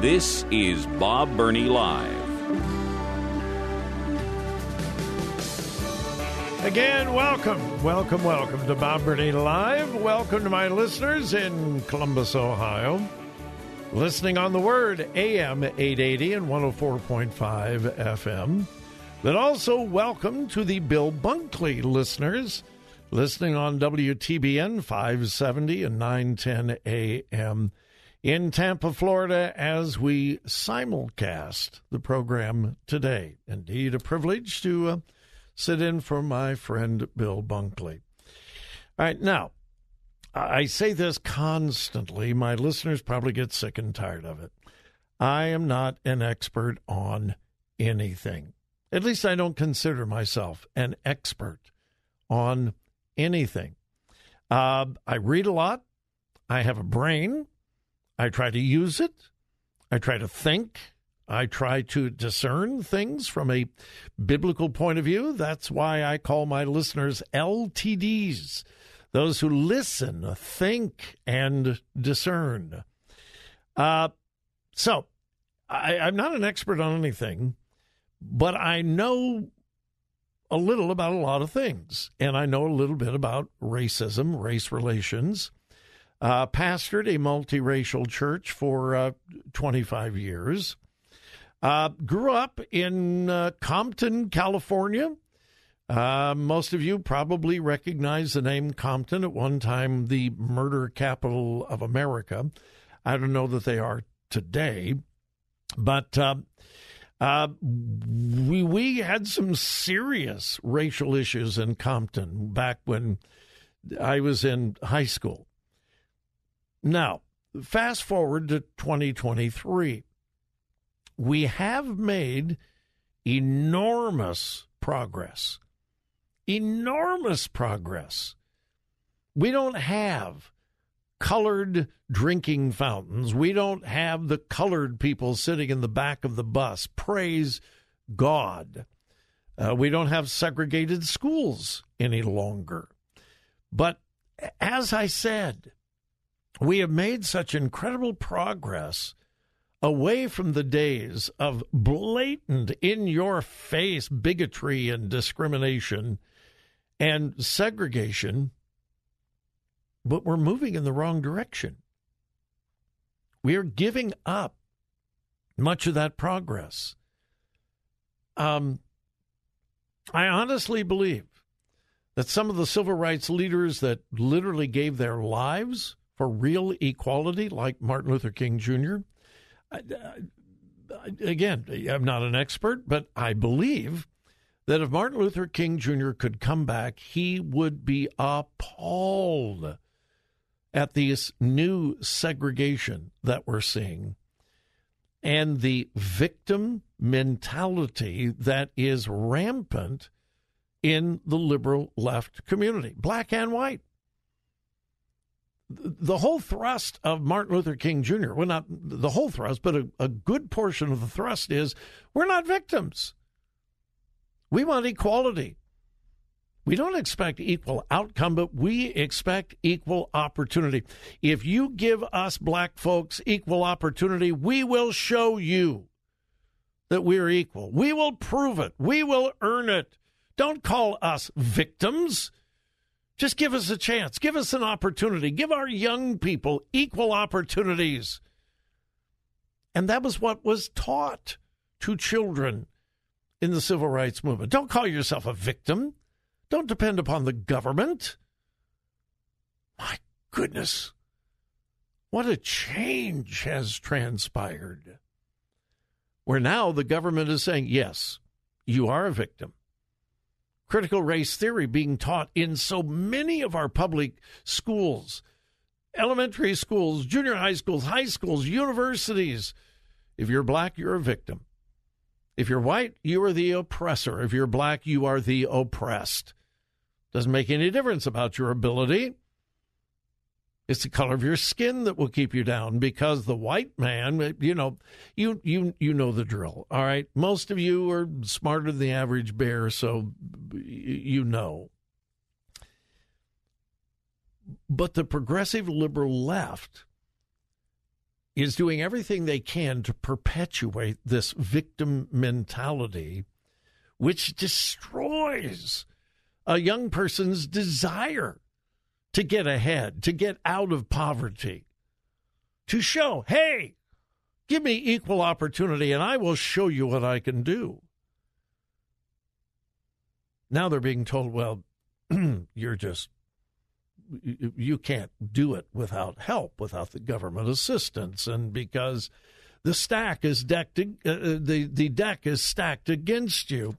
This is Bob Burney Live. Again, welcome, welcome, welcome to Bob Burney Live. Welcome to my listeners in Columbus, Ohio. Listening on the word AM 880 and 104.5 FM. But also welcome to the Bill Bunkley listeners listening on WTBN 570 and 910 AM in Tampa, Florida, as we simulcast the program today. Indeed, a privilege to uh, sit in for my friend Bill Bunkley. All right, now, I say this constantly. My listeners probably get sick and tired of it. I am not an expert on anything. At least I don't consider myself an expert on anything. Uh, I read a lot. I have a brain. I try to use it. I try to think. I try to discern things from a biblical point of view. That's why I call my listeners LTDs, those who listen, think, and discern. Uh, so, I, I'm not an expert on anything, but I know a little about a lot of things. And I know a little bit about racism, race relations, uh, pastored a multiracial church for uh, 25 years. Uh, grew up in uh, Compton, California. Uh, most of you probably recognize the name Compton at one time, the murder capital of America. I don't know that they are today, but uh, uh, we we had some serious racial issues in Compton back when I was in high school. Now, fast forward to 2023. We have made enormous progress. Enormous progress. We don't have colored drinking fountains. We don't have the colored people sitting in the back of the bus. Praise God. Uh, we don't have segregated schools any longer. But as I said, we have made such incredible progress away from the days of blatant, in your face bigotry and discrimination and segregation, but we're moving in the wrong direction. We are giving up much of that progress. Um, I honestly believe that some of the civil rights leaders that literally gave their lives for real equality, like Martin Luther King Jr. again, I'm not an expert, but I believe that if Martin Luther King Jr. could come back, he would be appalled at this new segregation that we're seeing and the victim mentality that is rampant in the liberal left community, black and white the whole thrust of Martin Luther King Jr., well, not the whole thrust, but a, a, good portion of the thrust is we're not victims. We want equality. We don't expect equal outcome, but we expect equal opportunity. If you give us black folks equal opportunity, we will show you that we're equal. We will prove it. We will earn it. Don't call us victims. Just give us a chance. Give us an opportunity. Give our young people equal opportunities. And that was what was taught to children in the civil rights movement. Don't call yourself a victim. Don't depend upon the government. My goodness. What a change has transpired. Where now the government is saying, yes, you are a victim. Critical race theory being taught in so many of our public schools, elementary schools, junior high schools, high schools, universities. If you're black, you're a victim. If you're white, you are the oppressor. If you're black, you are the oppressed. Doesn't make any difference about your ability. It's the color of your skin that will keep you down because the white man, you know, you you you know the drill. All right, most of you are smarter than the average bear, so you know. But the progressive liberal left is doing everything they can to perpetuate this victim mentality, which destroys a young person's desire to get ahead, to get out of poverty, to show, hey, give me equal opportunity and I will show you what I can do. Now they're being told, well, you're just, you can't do it without help, without the government assistance. And because the stack is decked, uh, uh the, the deck is stacked against you.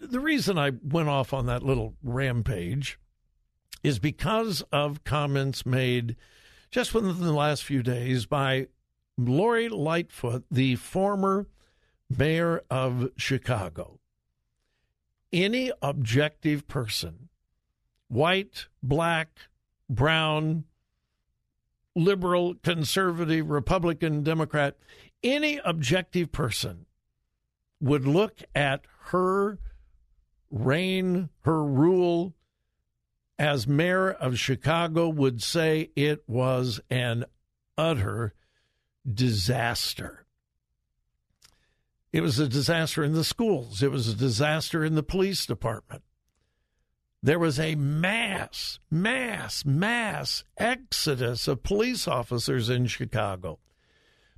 The reason I went off on that little rampage is because of comments made just within the last few days by Lori Lightfoot, the former mayor of Chicago. Any objective person, white, black, brown, liberal, conservative, Republican, Democrat, any objective person would look at her reign, her rule, as mayor of Chicago, would say it was an utter disaster. It was a disaster in the schools, it was a disaster in the police department. There was a mass, mass, mass exodus of police officers in Chicago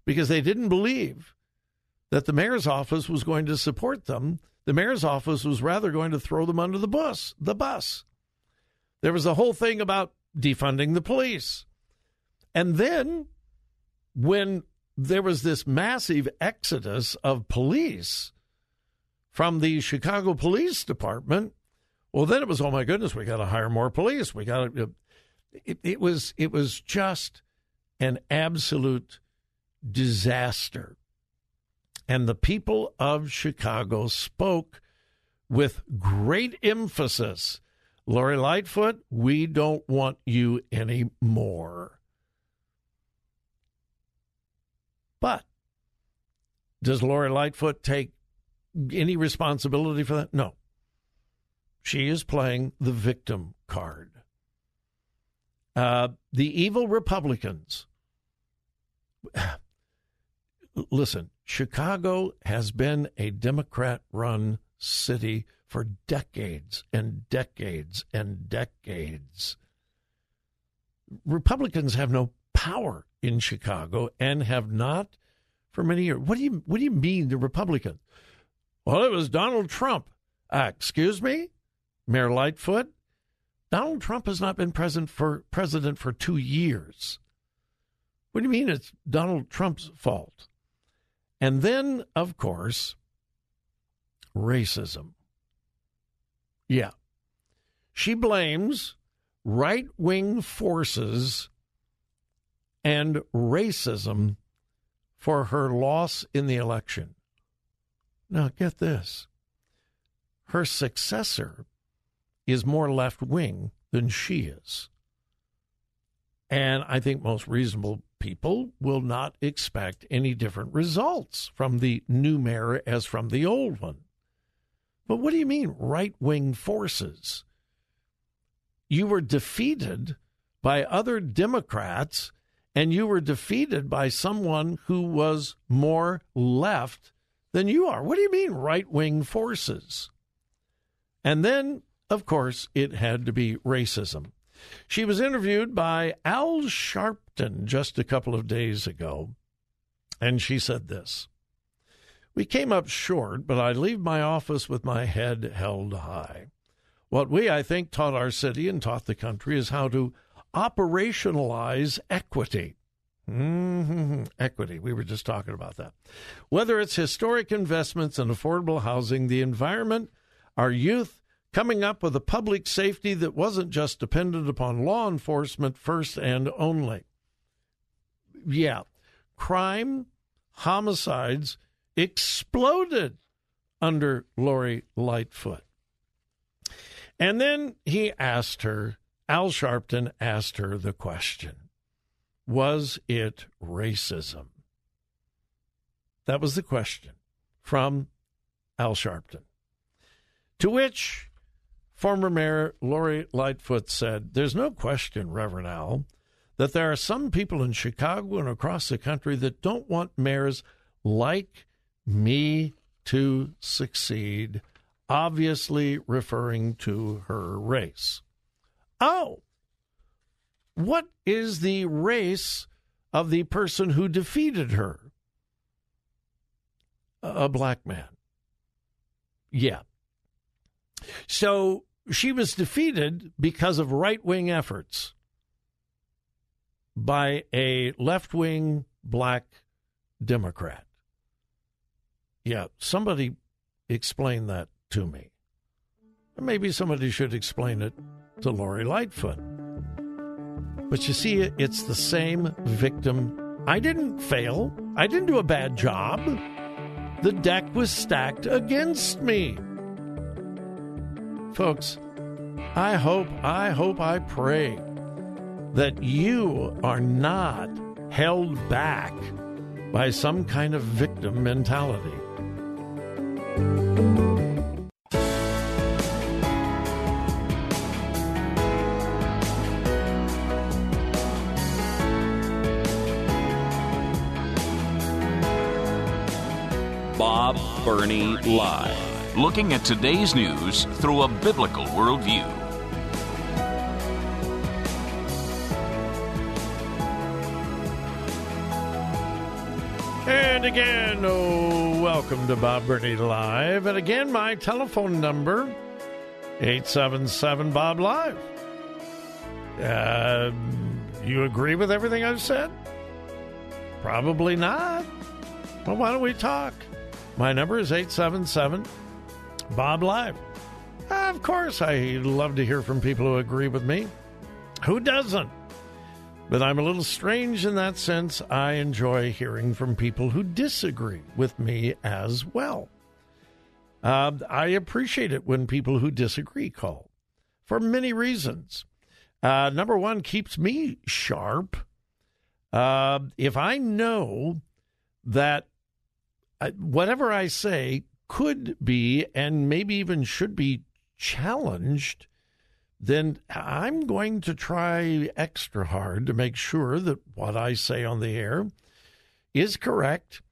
because they didn't believe that the mayor's office was going to support them. The mayor's office was rather going to throw them under the bus, the bus. There was a whole thing about defunding the police. And then when there was this massive exodus of police from the Chicago Police Department, well, then it was, oh my goodness, we got to hire more police. We got to. Uh, it, it was it was just an absolute disaster, and the people of Chicago spoke with great emphasis Lori Lightfoot, we don't want you anymore. But does Lori Lightfoot take any responsibility for that? No. She is playing the victim card. Uh, the evil Republicans. Listen, Chicago has been a Democrat run city for decades and decades and decades. Republicans have no power in Chicago and have not for many years. What do you what do you mean the Republicans? Well, it was Donald Trump. Uh, excuse me, Mayor Lightfoot. Donald Trump has not been present for president for two years. What do you mean it's Donald Trump's fault? And then, of course, racism. Yeah. She blames right wing forces and racism for her loss in the election. Now, get this her successor is more left wing than she is. And I think most reasonable people will not expect any different results from the new mayor as from the old one. But what do you mean, right wing forces? You were defeated by other Democrats, and you were defeated by someone who was more left than you are. What do you mean, right wing forces? And then, of course, it had to be racism. She was interviewed by Al Sharpton just a couple of days ago, and she said this we came up short, but I leave my office with my head held high. What we, I think, taught our city and taught the country is how to operationalize equity. Mm-hmm. Equity. We were just talking about that. Whether it's historic investments in affordable housing, the environment, our youth, coming up with a public safety that wasn't just dependent upon law enforcement first and only. Yeah, crime, homicides exploded under Lori Lightfoot. And then he asked her, Al Sharpton asked her the question Was it racism? That was the question from Al Sharpton. To which former Mayor Lori Lightfoot said, There's no question, Reverend Al, that there are some people in Chicago and across the country that don't want mayors like me to succeed, obviously referring to her race. Oh, what is the race of the person who defeated her? A black man. Yeah. So she was defeated because of right wing efforts by a left wing black Democrat. Yeah, somebody explain that to me. Maybe somebody should explain it to Lori Lightfoot. But you see, it's the same victim. I didn't fail. I didn't do a bad job. The deck was stacked against me. Folks, I hope, I hope, I pray that you are not held back by some kind of victim mentality. Bob Burney Live. Looking at today's news through a biblical worldview. And again, oh, welcome to Bob Burney Live. And again, my telephone number, 877 Bob Live. Uh, you agree with everything I've said? Probably not. Well, why don't we talk? My number is 877 Bob Live. Of course, I love to hear from people who agree with me. Who doesn't? But I'm a little strange in that sense. I enjoy hearing from people who disagree with me as well. Uh, I appreciate it when people who disagree call for many reasons. Uh, number one, keeps me sharp. Uh, if I know that uh, whatever I say could be and maybe even should be challenged, then I'm going to try extra hard to make sure that what I say on the air is correct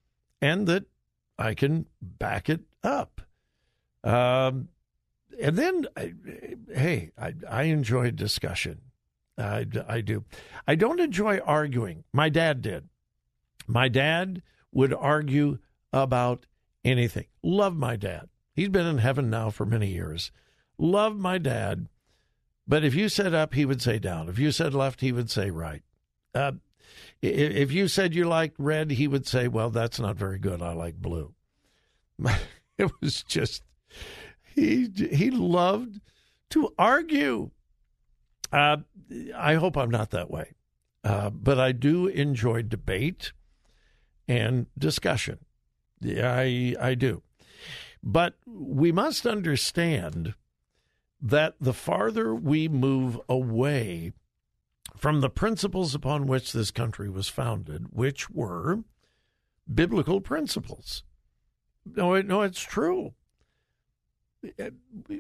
and that I can back it up. Um, and then, hey, I, I enjoy discussion. I, I do. I don't enjoy arguing. My dad did. My dad would argue about anything. Love my dad. He's been in heaven now for many years. Love my dad. But if you said up, he would say down. If you said left, he would say right. Uh, if you said you liked red, he would say, well, that's not very good. I like blue. It was just, he, he loved to argue. Uh, I hope I'm not that way. Uh, but I do enjoy debate and discussion. I, I do. But we must understand that the farther we move away from the principles upon which this country was founded, which were biblical principles. No, no, it's true.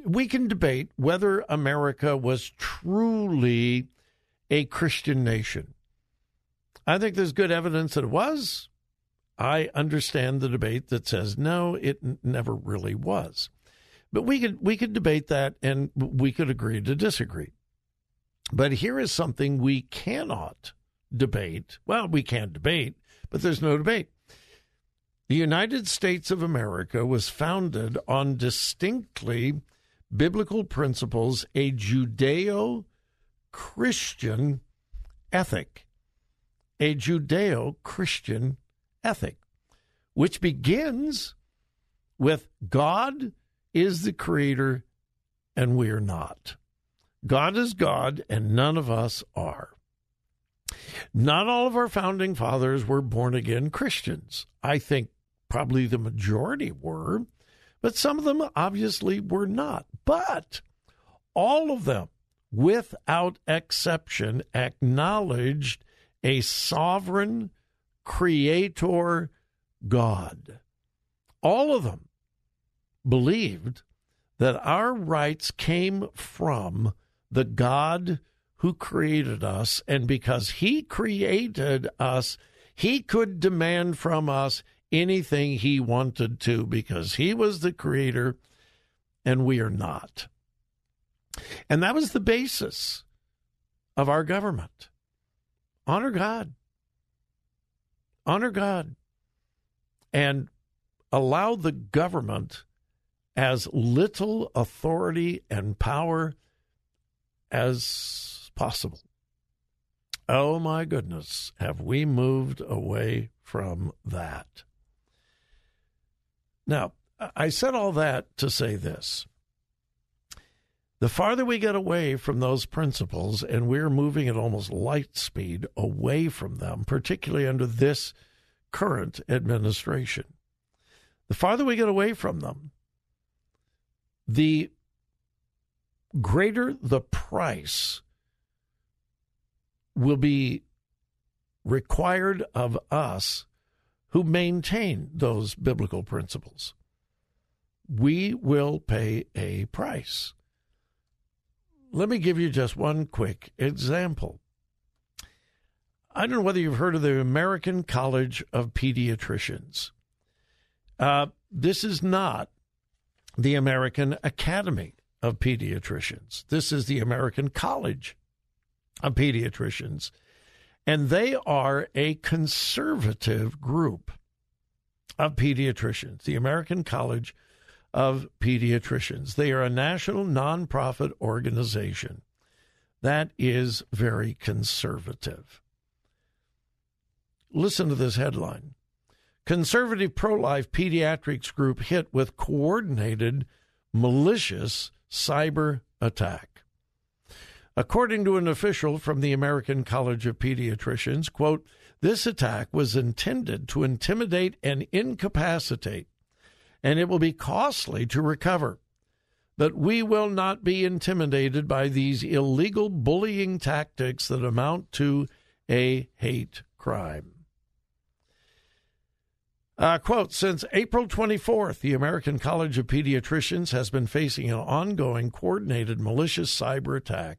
We can debate whether America was truly a Christian nation. I think there's good evidence that it was. I understand the debate that says no, it never really was. But we could we could debate that and we could agree to disagree. But here is something we cannot debate. Well, we can debate, but there's no debate. The United States of America was founded on distinctly biblical principles, a Judeo Christian ethic. A Judeo Christian ethic, which begins with God is the creator and we are not. God is God, and none of us are. Not all of our founding fathers were born again Christians. I think probably the majority were, but some of them obviously were not. But all of them, without exception, acknowledged a sovereign creator God. All of them believed that our rights came from the God who created us, and because He created us, He could demand from us anything He wanted to because He was the creator and we are not. And that was the basis of our government. Honor God. Honor God. And allow the government as little authority and power as possible. Oh my goodness, have we moved away from that? Now, I said all that to say this. The farther we get away from those principles, and we're moving at almost light speed away from them, particularly under this current administration, the farther we get away from them, the greater the price will be required of us who maintain those biblical principles. We will pay a price. Let me give you just one quick example. I don't know whether you've heard of the American College of Pediatricians. Uh, this is not the American Academy of Pediatricians. This is the American College of Pediatricians. And they are a conservative group of pediatricians, the American College of Pediatricians. They are a national nonprofit organization that is very conservative. Listen to this headline Conservative pro life pediatrics group hit with coordinated malicious cyber attack. According to an official from the American College of Pediatricians, quote, this attack was intended to intimidate and incapacitate, and it will be costly to recover. But we will not be intimidated by these illegal bullying tactics that amount to a hate crime. Uh, quote Since April 24th, the American College of Pediatricians has been facing an ongoing coordinated malicious cyber attack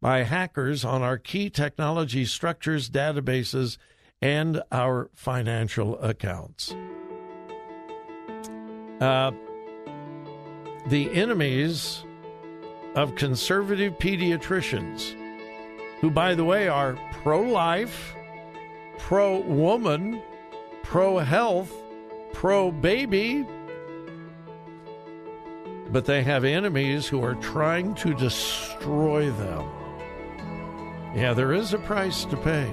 by hackers on our key technology structures, databases, and our financial accounts. Uh, the enemies of conservative pediatricians, who, by the way, are pro life, pro woman, pro health, pro baby, but they have enemies who are trying to destroy them. Yeah, there is a price to pay.